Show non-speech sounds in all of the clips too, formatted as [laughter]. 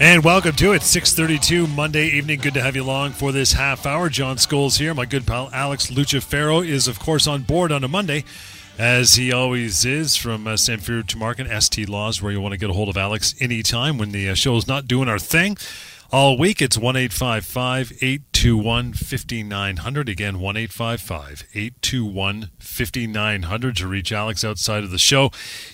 And welcome to it, 632 Monday evening. Good to have you along for this half hour. John Scholes here. My good pal Alex Lucifero is, of course, on board on a Monday, as he always is, from uh, Samfiru Tumarkin, ST Laws, where you want to get a hold of Alex anytime when the uh, is not doing our thing. All week, it's 1 821 5900. Again, 1 821 5900 to reach Alex outside of the show.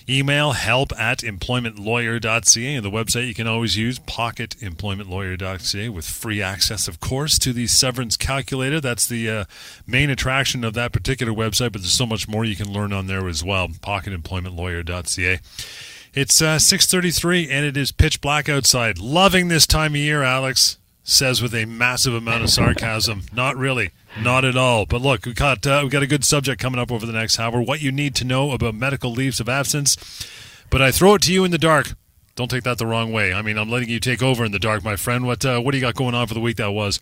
Email help at employmentlawyer.ca. And the website you can always use, pocketemploymentlawyer.ca, with free access, of course, to the severance calculator. That's the uh, main attraction of that particular website, but there's so much more you can learn on there as well. Pocketemploymentlawyer.ca. It's uh, 6:33 and it is pitch black outside. Loving this time of year, Alex says with a massive amount of sarcasm. [laughs] Not really, not at all. But look, we got uh, we got a good subject coming up over the next hour. What you need to know about medical leaves of absence. But I throw it to you in the dark. Don't take that the wrong way. I mean, I'm letting you take over in the dark, my friend. What uh, what do you got going on for the week that was?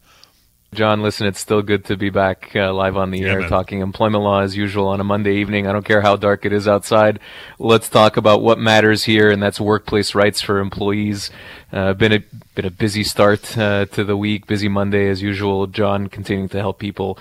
John, listen, it's still good to be back uh, live on the Yeah, air man. talking employment law as usual on a Monday evening. I don't care how dark it is outside. Let's talk about what matters here, and that's workplace rights for employees. Uh, been a been a busy start uh, to the week, busy Monday as usual. John continuing to help people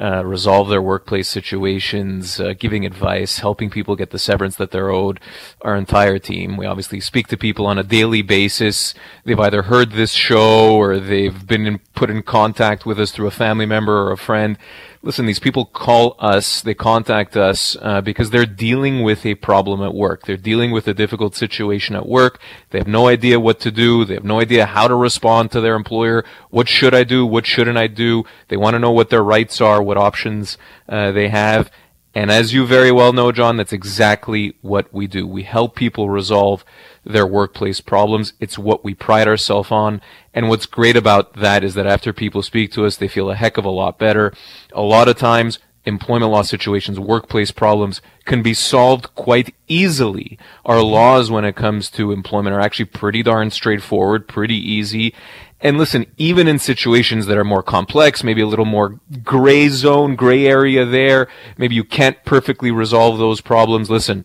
uh, resolve their workplace situations, uh, giving advice, helping people get the severance that they're owed. Our entire team. We obviously speak to people on a daily basis. They've either heard this show or they've been in, put in contact with us through a family member or a friend. Listen, these people call us, they contact us uh, because they're dealing with a problem at work. They're dealing with a difficult situation at work. They have no idea what to do. They have no idea how to respond to their employer. What should I do? What shouldn't I do? They want to know what their rights are, what options uh, they have. And as you very well know, John, that's exactly what we do. We help people resolve their workplace problems. It's what we pride ourselves on. And what's great about that is that after people speak to us, they feel a heck of a lot better. A lot of times, employment law situations, workplace problems can be solved quite easily. Our laws when it comes to employment are actually pretty darn straightforward, pretty easy. And listen, even in situations that are more complex, maybe a little more gray zone, gray area there, maybe you can't perfectly resolve those problems. Listen,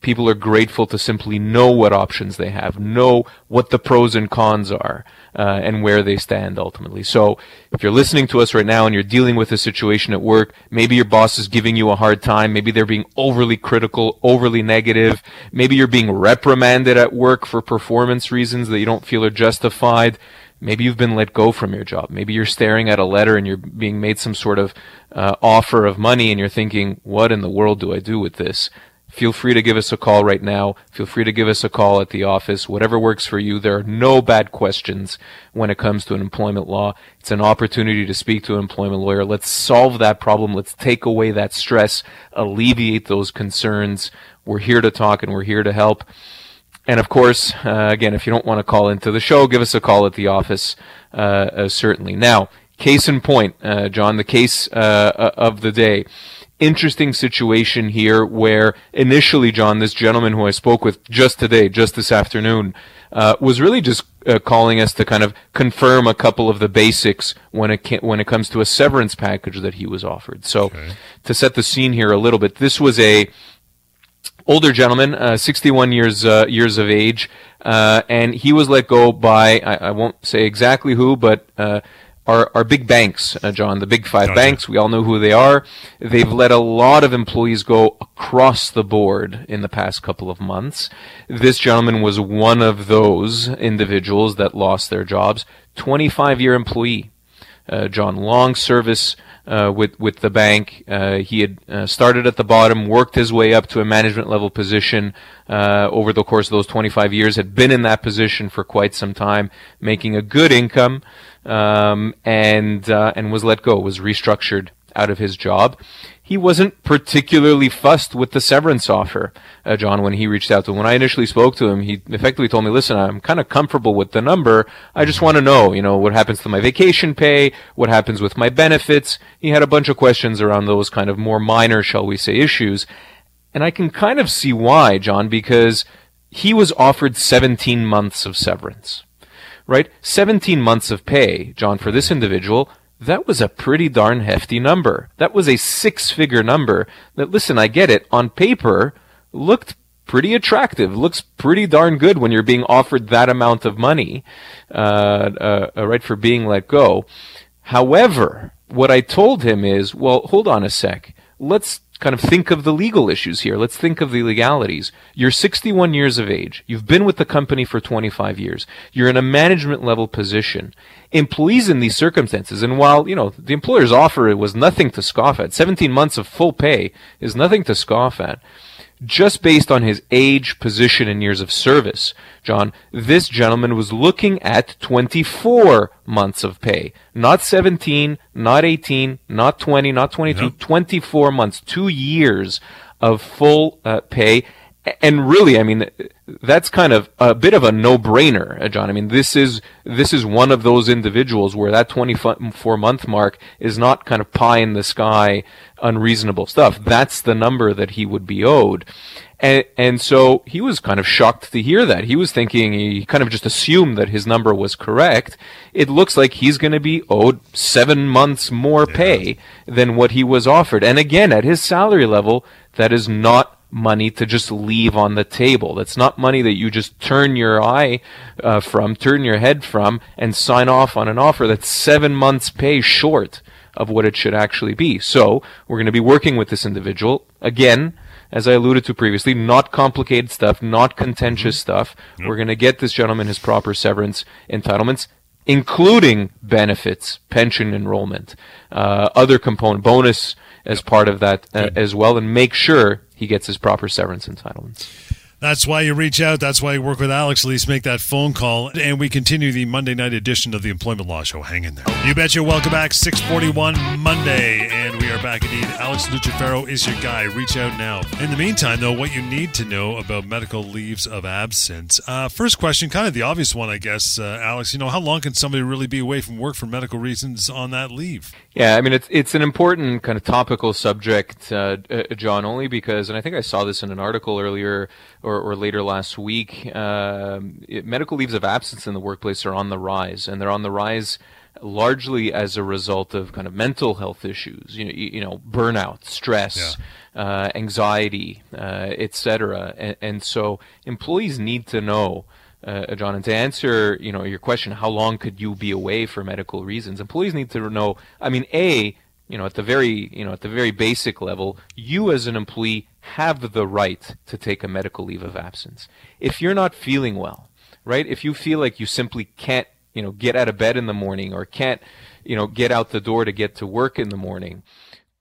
people are grateful to simply know what options they have, know what the pros and cons are, uh, and where they stand ultimately. So if you're listening to us right now and you're dealing with a situation at work, maybe your boss is giving you a hard time, maybe they're being overly critical, overly negative, maybe you're being reprimanded at work for performance reasons that you don't feel are justified. Maybe you've been let go from your job. Maybe you're staring at a letter and you're being made some sort of uh, offer of money and you're thinking, what in the world do I do with this? Feel free to give us a call right now. Feel free to give us a call at the office, whatever works for you. There are no bad questions when it comes to an employment law. It's an opportunity to speak to an employment lawyer. Let's solve that problem. Let's take away that stress, alleviate those concerns. We're here to talk and we're here to help. And of course, uh, again, if you don't want to call into the show, give us a call at the office, uh, uh, certainly. Now, case in point, uh, John, the case uh, uh, of the day. Interesting situation here where initially, John, this gentleman who I spoke with just today, just this afternoon, uh, was really just uh, calling us to kind of confirm a couple of the basics when it when it comes to a severance package that he was offered. So, to set the scene here a little bit, this was a older gentleman, uh, 61 years uh, years of age, uh, and he was let go by I, I won't say exactly who, but our our big banks, uh, John, the big five Gotcha. banks. We all know who they are. They've let a lot of employees go across the board in the past couple of months. This gentleman was one of those individuals that lost their jobs. 25 year employee John Long service uh, with with the bank. Uh, he had uh, started at the bottom, worked his way up to a management level position uh, over the course of those 25 years. Had been in that position for quite some time, making a good income, um, and uh, and was let go. Was restructured out of his job. He wasn't particularly fussed with the severance offer, uh, John, when he reached out to him. When I initially spoke to him, he effectively told me, listen, I'm kind of comfortable with the number. I just want to know, you know, what happens to my vacation pay? What happens with my benefits? He had a bunch of questions around those kind of more minor, shall we say, issues. And I can kind of see why, John, because he was offered 17 months of severance right? 17 months of pay, John, for this individual, that was a pretty darn hefty number. That was a six figure number that, listen, I get it, on paper looked pretty attractive. Looks pretty darn good when you're being offered that amount of money, uh, uh, right, for being let go. However, what I told him is, well, hold on a sec. Let's kind of think of the legal issues here. Let's think of the legalities. You're 61 years of age. You've been with the company for 25 years. You're in a management level position. Employees in these circumstances, and while, you know, the employer's offer was nothing to scoff at, 17 months of full pay is nothing to scoff at just based on his age, position, and years of service, John, this gentleman was looking at 24 months of pay. Not 17, not 18, not 20, not 22, yep. 24 months, two years of full uh, pay and really, I mean, that's kind of a bit of a no-brainer, John. I mean, this is this is one of those individuals where that 24 month mark is not kind of pie in the sky, unreasonable stuff. That's the number that he would be owed. And, and so he was kind of shocked to hear that. He was thinking, he kind of just assumed that his number was correct. It looks like he's going to be owed seven months more pay than what he was offered. And again, at his salary level, that is not money to just leave on the table. That's not money that you just turn your eye uh, from, turn your head from, and sign off on an offer that's seven months' pay short of what it should actually be. So we're going to be working with this individual again. As I alluded to previously, not complicated stuff, not contentious mm-hmm. stuff. Yep. We're going to get this gentleman his proper severance entitlements including benefits, pension enrollment, uh, other component, bonus as part of that uh, as well, and make sure he gets his proper severance entitlements. That's why you reach out. That's why you work with Alex. At least make that phone call. And we continue the Monday night edition of the Employment Law Show. Hang in there. You bet betcha. Welcome back. 641 Monday. And we are back indeed. Alex Lucifero is your guy. Reach out now. In the meantime, though, what you need to know about medical leaves of absence. Uh, first question, kind of the obvious one, I guess, uh, Alex. You know, how long can somebody really be away from work for medical reasons on that leave? Yeah, I mean, it's, it's an important kind of topical subject, uh, uh John, only because, and I think I saw this in an article earlier or, or later last week, uh, it, medical leaves of absence in the workplace are on the rise, and they're on the rise largely as a result of kind of mental health issues, you know, you, you know burnout, stress, yeah. uh, anxiety, uh, etc. And, and, so employees need to know. Uh, John, and to answer, you know, your question, how long could you be away for medical reasons? Employees need to know. I mean, a, you know, at the very, you know, at the very basic level, you as an employee have the right to take a medical leave of absence. If you're not feeling well, right? If you feel like you simply can't, you know, get out of bed in the morning or can't, you know, get out the door to get to work in the morning,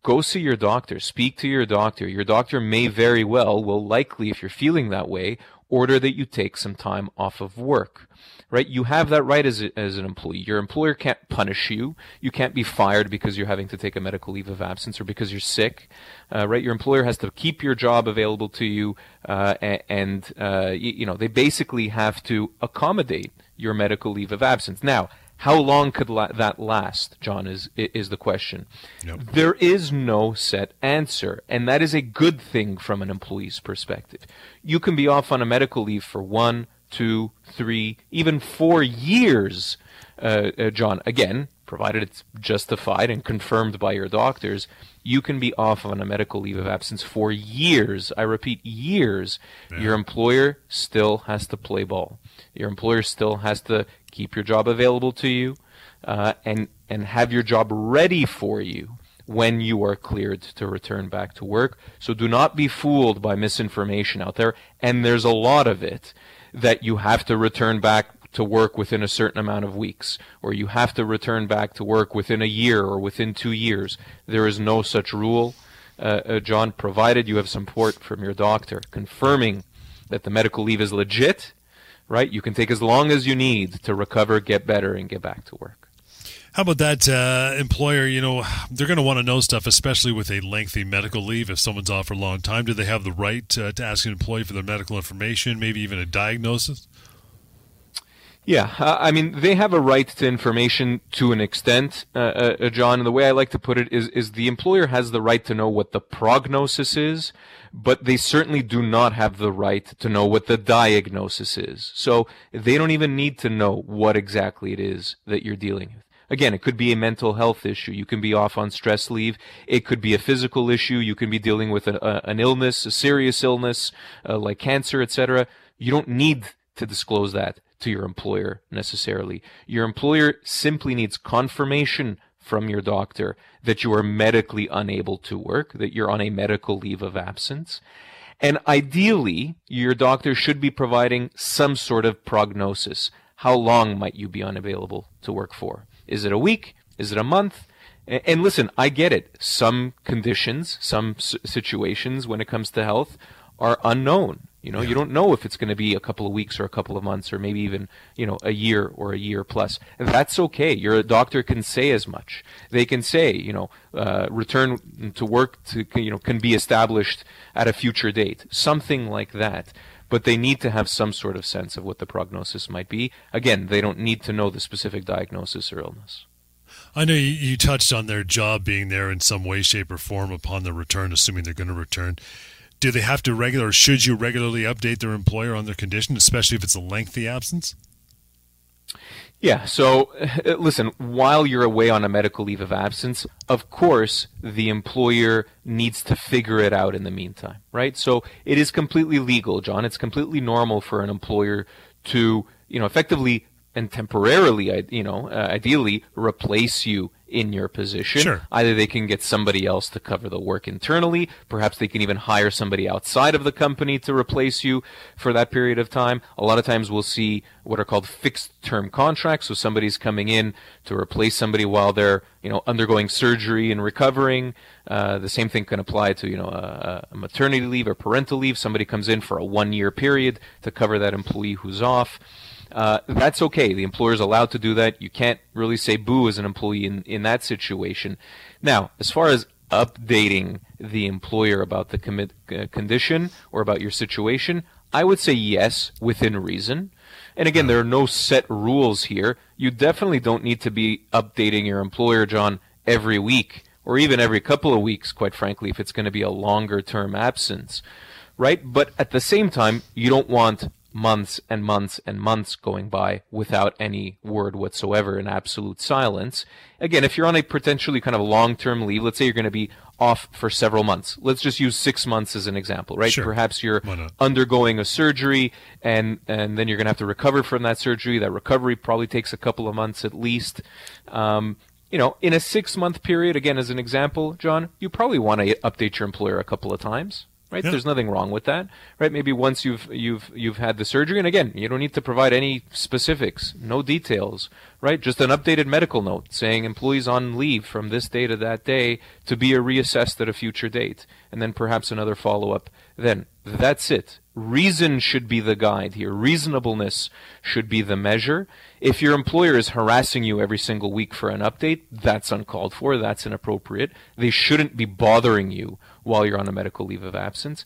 go see your doctor. Speak to your doctor. Your doctor may very well, will likely, if you're feeling that way, order that you take some time off of work right? You have that right as, a, as an employee. Your employer can't punish you. You can't be fired because you're having to take a medical leave of absence or because you're sick, uh, right? Your employer has to keep your job available to you, uh, and uh, you, you know they basically have to accommodate your medical leave of absence. Now, how long could la- that last, John? Is is the question. Yep. There is no set answer, and that is a good thing from an employee's perspective. You can be off on a medical leave for one, two, three, even four years, uh, uh, John. Again, provided it's justified and confirmed by your doctors, you can be off on a medical leave of absence for years. I repeat, years. Yeah. Your employer still has to play ball. Your employer still has to keep your job available to you uh, and and have your job ready for you when you are cleared to return back to work. So do not be fooled by misinformation out there, and there's a lot of it that you have to return back to work within a certain amount of weeks, or you have to return back to work within a year or within two years. There is no such rule, uh, uh, John, provided you have support from your doctor confirming that the medical leave is legit, right? You can take as long as you need to recover, get better, and get back to work. How about that uh, employer? You know, they're going to want to know stuff, especially with a lengthy medical leave. If someone's off for a long time, do they have the right uh, to ask an employee for their medical information, maybe even a diagnosis? Yeah, uh, I mean, they have a right to information to an extent, uh, uh, uh, John. The way I like to put it is, is the employer has the right to know what the prognosis is, but they certainly do not have the right to know what the diagnosis is. So they don't even need to know what exactly it is that you're dealing with Again, it could be a mental health issue. You can be off on stress leave. It could be a physical issue. You can be dealing with an, a, an illness, a serious illness, uh, like cancer, etc. You don't need to disclose that to your employer necessarily. Your employer simply needs confirmation from your doctor that you are medically unable to work, that you're on a medical leave of absence. And ideally, your doctor should be providing some sort of prognosis. How long might you be unavailable to work for? Is it a week? Is it a month? And listen, I get it. Some conditions, some situations when it comes to health are unknown. You know, yeah. you don't know if it's going to be a couple of weeks or a couple of months or maybe even, you know, a year or a year plus. That's okay. Your doctor can say as much. They can say, you know, uh, return to work to, you know, can be established at a future date. Something like that. But they need to have some sort of sense of what the prognosis might be. Again, they don't need to know the specific diagnosis or illness. I know you, touched on their job being there in some way, shape, or form upon the return, assuming they're going to return do they have to regular or should you regularly update their employer on their condition, especially if it's a lengthy absence? Yeah, so uh, listen, while you're away on a medical leave of absence, of course, the employer needs to figure it out in the meantime, right? So it is completely legal, John. It's completely normal for an employer to, you know, effectively and temporarily, you know, uh, ideally replace you in your position. Sure. Either they can get somebody else to cover the work internally, perhaps they can even hire somebody outside of the company to replace you for that period of time. A lot of times we'll see what are called fixed term contracts, so somebody's coming in to replace somebody while they're, you know, undergoing surgery and recovering. Uh, the same thing can apply to, you know, a, a maternity leave or parental leave. Somebody comes in for a one year period to cover that employee who's off. Uh, that's okay. The employer is allowed to do that. You can't really say boo as an employee in, in that situation. Now, as far as updating the employer about the commit, uh, condition or about your situation, I would say yes, within reason. And again, there are no set rules here. You definitely don't need to be updating your employer, John, every week or even every couple of weeks, quite frankly, if it's going to be a longer term absence. Right? But at the same time, you don't want months and months and months going by without any word whatsoever in absolute silence. Again, if you're on a potentially kind of long-term leave, let's say you're going to be off for several months. Let's just use six months as an example, right? Sure. Perhaps you're undergoing a surgery and, and then you're going to have to recover from that surgery. That recovery probably takes a couple of months at least. Um, you know, in a six month period, again, as an example, John, you probably want to update your employer a couple of times right? Yeah. There's nothing wrong with that, right? Maybe once you've you've you've had the surgery, and again, you don't need to provide any specifics, no details, right? Just an updated medical note saying employees on leave from this day to that day to be reassessed at a future date, and then perhaps another follow up. Then that's it. Reason should be the guide here. Reasonableness should be the measure. If your employer is harassing you every single week for an update, that's uncalled for. That's inappropriate. They shouldn't be bothering you while you're on a medical leave of absence.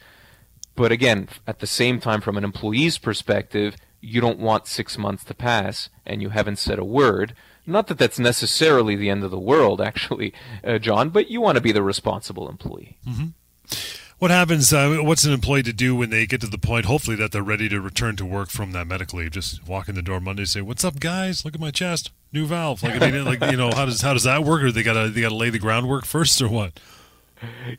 But again, at the same time, from an employee's perspective, you don't want six months to pass and you haven't said a word. Not that that's necessarily the end of the world, actually, uh, John, but you want to be the responsible employee. Mm-hmm. What happens? Uh, what's an employee to do when they get to the point, hopefully, that they're ready to return to work from that medical leave? Just walk in the door Monday, and say, "What's up, guys? Look at my chest, new valve." Like, I mean, like you know, how does how does that work? Or they gotta they gotta lay the groundwork first, or what?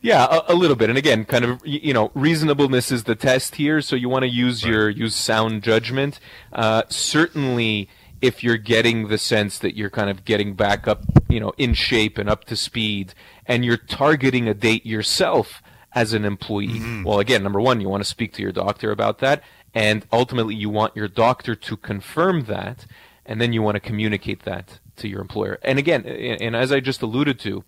Yeah, a, a, little bit. And again, kind of, you know, reasonableness is the test here. So you want to use right. your use sound judgment. Uh, certainly, if you're getting the sense that you're kind of getting back up, you know, in shape and up to speed, and you're targeting a date yourself as an employee. Mm-hmm. Well, again, number one, you want to speak to your doctor about that, and ultimately, you want your doctor to confirm that, and then you want to communicate that to your employer. And again, and as I just alluded to,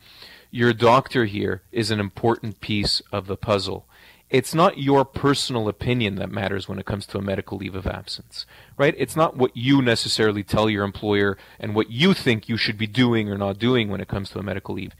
your doctor here is an important piece of the puzzle. It's not your personal opinion that matters when it comes to a medical leave of absence, right? It's not what you necessarily tell your employer and what you think you should be doing or not doing when it comes to a medical leave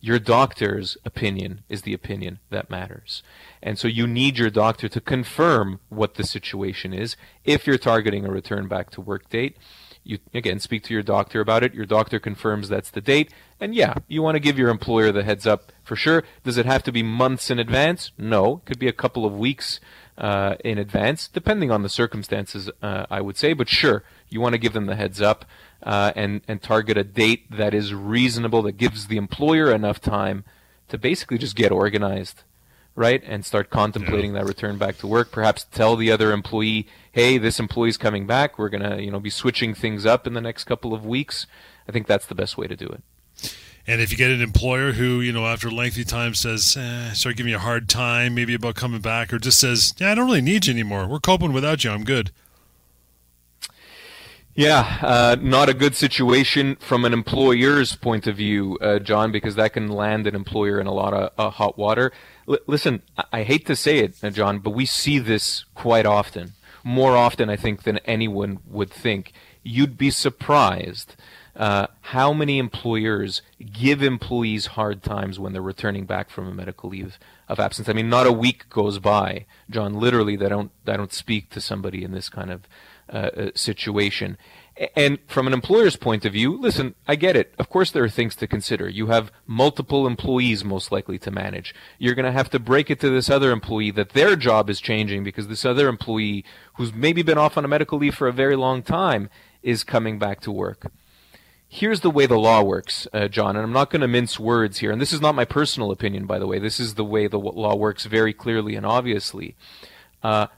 your doctor's opinion is the opinion that matters. And so you need your doctor to confirm what the situation is. If you're targeting a return back to work date, you again speak to your doctor about it. Your doctor confirms that's the date. And yeah, you want to give your employer the heads up for sure. Does it have to be months in advance? No. It could be a couple of weeks uh, in advance, depending on the circumstances, uh, I would say. But sure, You want to give them the heads up uh, and and target a date that is reasonable, that gives the employer enough time to basically just get organized, right, and start contemplating yeah. that return back to work. Perhaps tell the other employee, "Hey, this employee's coming back. We're gonna, you know, be switching things up in the next couple of weeks." I think that's the best way to do it. And if you get an employer who, you know, after a lengthy time says, eh, start giving you a hard time, maybe about coming back, or just says, yeah, I don't really need you anymore. We're coping without you. I'm good. Yeah, uh, not a good situation from an employer's point of view, uh, John, because that can land an employer in a lot of uh, hot water. L- listen, I-, I hate to say it, John, but we see this quite often. More often, I think, than anyone would think. You'd be surprised uh, how many employers give employees hard times when they're returning back from a medical leave of absence. I mean, not a week goes by, John. Literally, they don't they don't speak to somebody in this kind of uh, uh situation. And from an employer's point of view, listen, I get it. Of course, there are things to consider. You have multiple employees most likely to manage. You're going to have to break it to this other employee that their job is changing because this other employee, who's maybe been off on a medical leave for a very long time, is coming back to work here's the way the law works, uh, John, and I'm not going to mince words here. And this is not my personal opinion, by the way. This is the way the law works very clearly and obviously. Uh,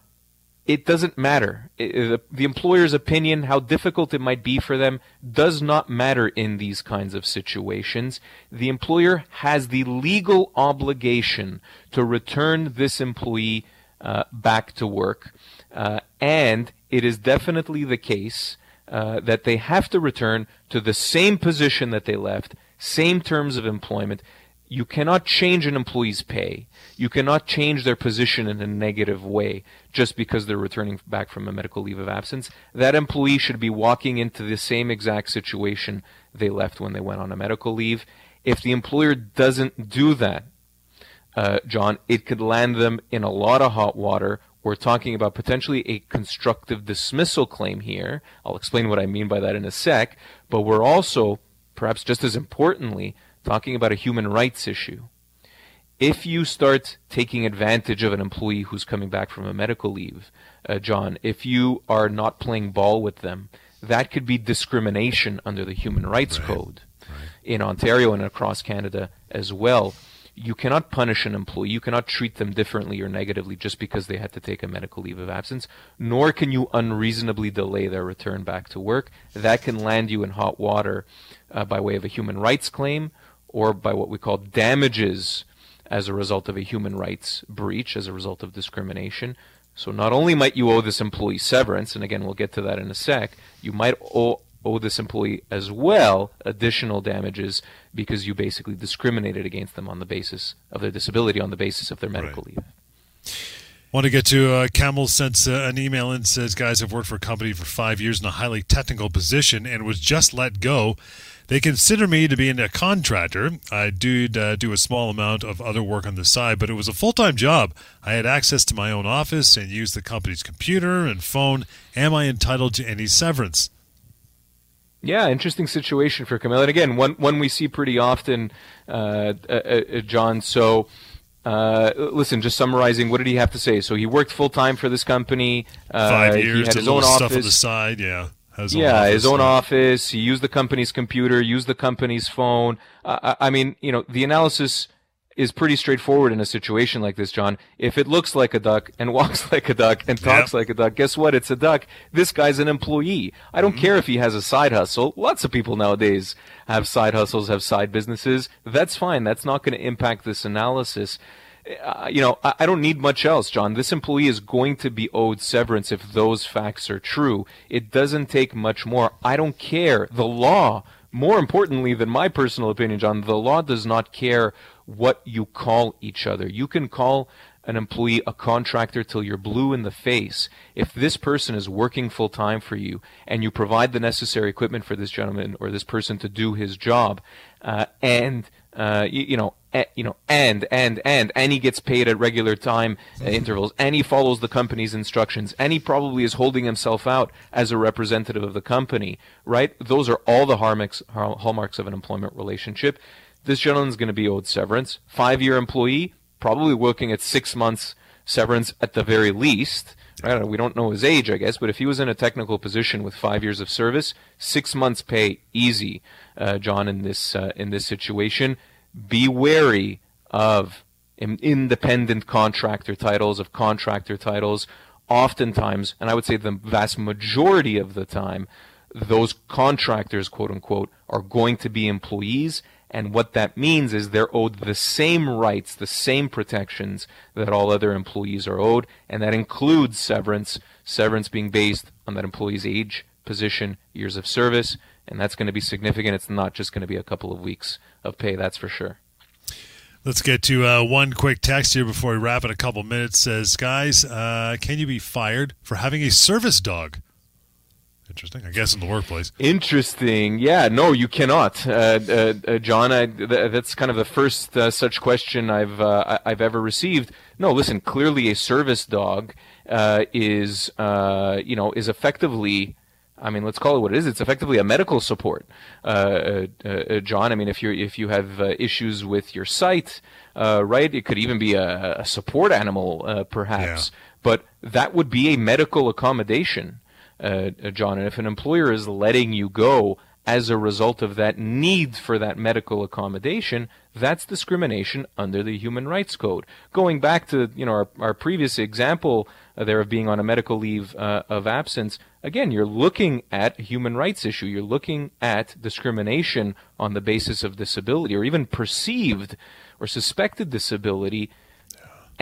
it doesn't matter. The, the employer's opinion, how difficult it might be for them, does not matter in these kinds of situations. The employer has the legal obligation to return this employee uh, back to work. Uh, and it is definitely the case uh, that they have to return to the same position that they left, same terms of employment. You cannot change an employee's pay. You cannot change their position in a negative way just because they're returning back from a medical leave of absence. That employee should be walking into the same exact situation they left when they went on a medical leave. If the employer doesn't do that, uh, John, it could land them in a lot of hot water we're talking about potentially a constructive dismissal claim here. I'll explain what I mean by that in a sec. But we're also, perhaps just as importantly, talking about a human rights issue. If you start taking advantage of an employee who's coming back from a medical leave, uh, John, if you are not playing ball with them, that could be discrimination under the Human Rights right. Code right. in Ontario and across Canada as well you cannot punish an employee. You cannot treat them differently or negatively just because they had to take a medical leave of absence, nor can you unreasonably delay their return back to work. That can land you in hot water uh, by way of a human rights claim or by what we call damages as a result of a human rights breach, as a result of discrimination. So not only might you owe this employee severance, and again, we'll get to that in a sec, you might owe owe this employee as well additional damages because you basically discriminated against them on the basis of their disability, on the basis of their medical right. leave. Want to get to uh, Camel sent uh, an email and says, "Guys, I've worked for a company for five years in a highly technical position and was just let go. They consider me to be a contractor. I do uh, do a small amount of other work on the side, but it was a full time job. I had access to my own office and used the company's computer and phone. Am I entitled to any severance?" Yeah, interesting situation for Camille. And again, one one we see pretty often, uh, uh, uh, John. So, uh, listen, just summarizing, what did he have to say? So he worked full time for this company. Uh, Five years. He had his own stuff office. on the side. Yeah. Yeah, his own office. He used the company's computer, used the company's phone. I, I mean, you know, the analysis is pretty straightforward in a situation like this, John. If it looks like a duck and [laughs] walks like a duck and talks yep. like a duck, guess what? It's a duck. This guy's an employee. I don't mm-hmm. care if he has a side hustle. Lots of people nowadays have side hustles, have side businesses. That's fine. That's not going to impact this analysis. Uh, you know, I, I don't need much else, John. This employee is going to be owed severance if those facts are true. It doesn't take much more. I don't care. The law more importantly than my personal opinion, John, the law does not care what you call each other. You can call an employee a contractor till you're blue in the face. If this person is working full time for you and you provide the necessary equipment for this gentleman or this person to do his job, uh, and uh, you, you, know, you know, and and and and he gets paid at regular time uh, intervals, and he follows the company's instructions, and he probably is holding himself out as a representative of the company, right? Those are all the hallmarks hallmarks of an employment relationship. This gentleman's going to be owed severance. Five year employee, probably working at six months severance at the very least. Right? We don't know his age, I guess, but if he was in a technical position with five years of service, six months pay easy, uh, John. In this uh, in this situation, be wary of independent contractor titles, of contractor titles. Oftentimes, and I would say the vast majority of the time, those contractors, quote unquote, are going to be employees and what that means is they're owed the same rights, the same protections that all other employees are owed, and that includes severance, severance being based on that employee's age, position, years of service, and that's going to be significant. It's not just going to be a couple of weeks of pay, that's for sure. Let's get to uh, one quick text here before we wrap in a couple minutes. Says, guys, uh, can you be fired for having a service dog? Interesting. I guess in the workplace. Interesting. Yeah. No, you cannot, uh, uh, uh, John. I, th- that's kind of the first uh, such question I've uh, I've ever received. No, listen. Clearly, a service dog uh, is you know is effectively. I mean, let's call it what it is. It's effectively a medical support, John. I mean, if you if you have issues with your sight, right, it could even be a, a support animal, perhaps. Yeah. But that would be a medical accommodation uh, uh, John. And if an employer is letting you go as a result of that need for that medical accommodation, that's discrimination under the Human Rights Code. Going back to you know our, our previous example uh, there of being on a medical leave uh, of absence, again, you're looking at a human rights issue. You're looking at discrimination on the basis of disability or even perceived or suspected disability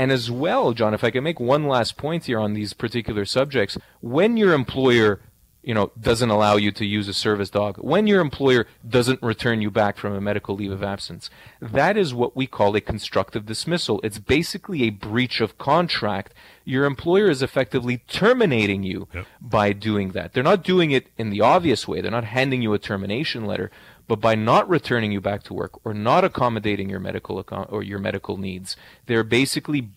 and as well, John, if I can make one last point here on these particular subjects, when your employer you know, doesn't allow you to use a service dog, when your employer doesn't return you back from a medical leave of absence, that is what we call a constructive dismissal. It's basically a breach of contract. Your employer is effectively terminating you yep. by doing that. They're not doing it in the obvious way. They're not handing you a termination letter, but by not returning you back to work or not accommodating your medical account or your medical needs, they're basically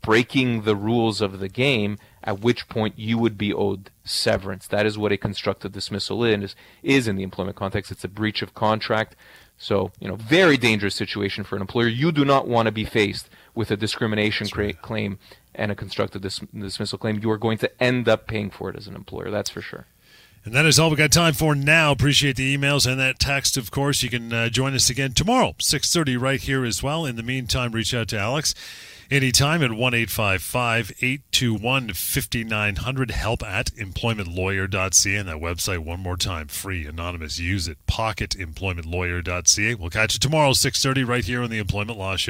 breaking the rules of the game, at which point you would be owed severance. That is what a constructive dismissal is, is in the employment context. It's a breach of contract. So, you know, very dangerous situation for an employer. You do not want to be faced with a discrimination right. claim and a constructive dis- dismissal claim. You are going to end up paying for it as an employer. That's for sure. And that is all we got time for now. Appreciate the emails and that text, of course. You can uh, join us again tomorrow, 6.30 right here as well. In the meantime, reach out to Alex anytime at 1-855-821-5900. Help at employmentlawyer.ca. And that website, one more time, free, anonymous. Use it. Pocketemploymentlawyer.ca. We'll catch you tomorrow, 6.30 right here on the Employment Law Show.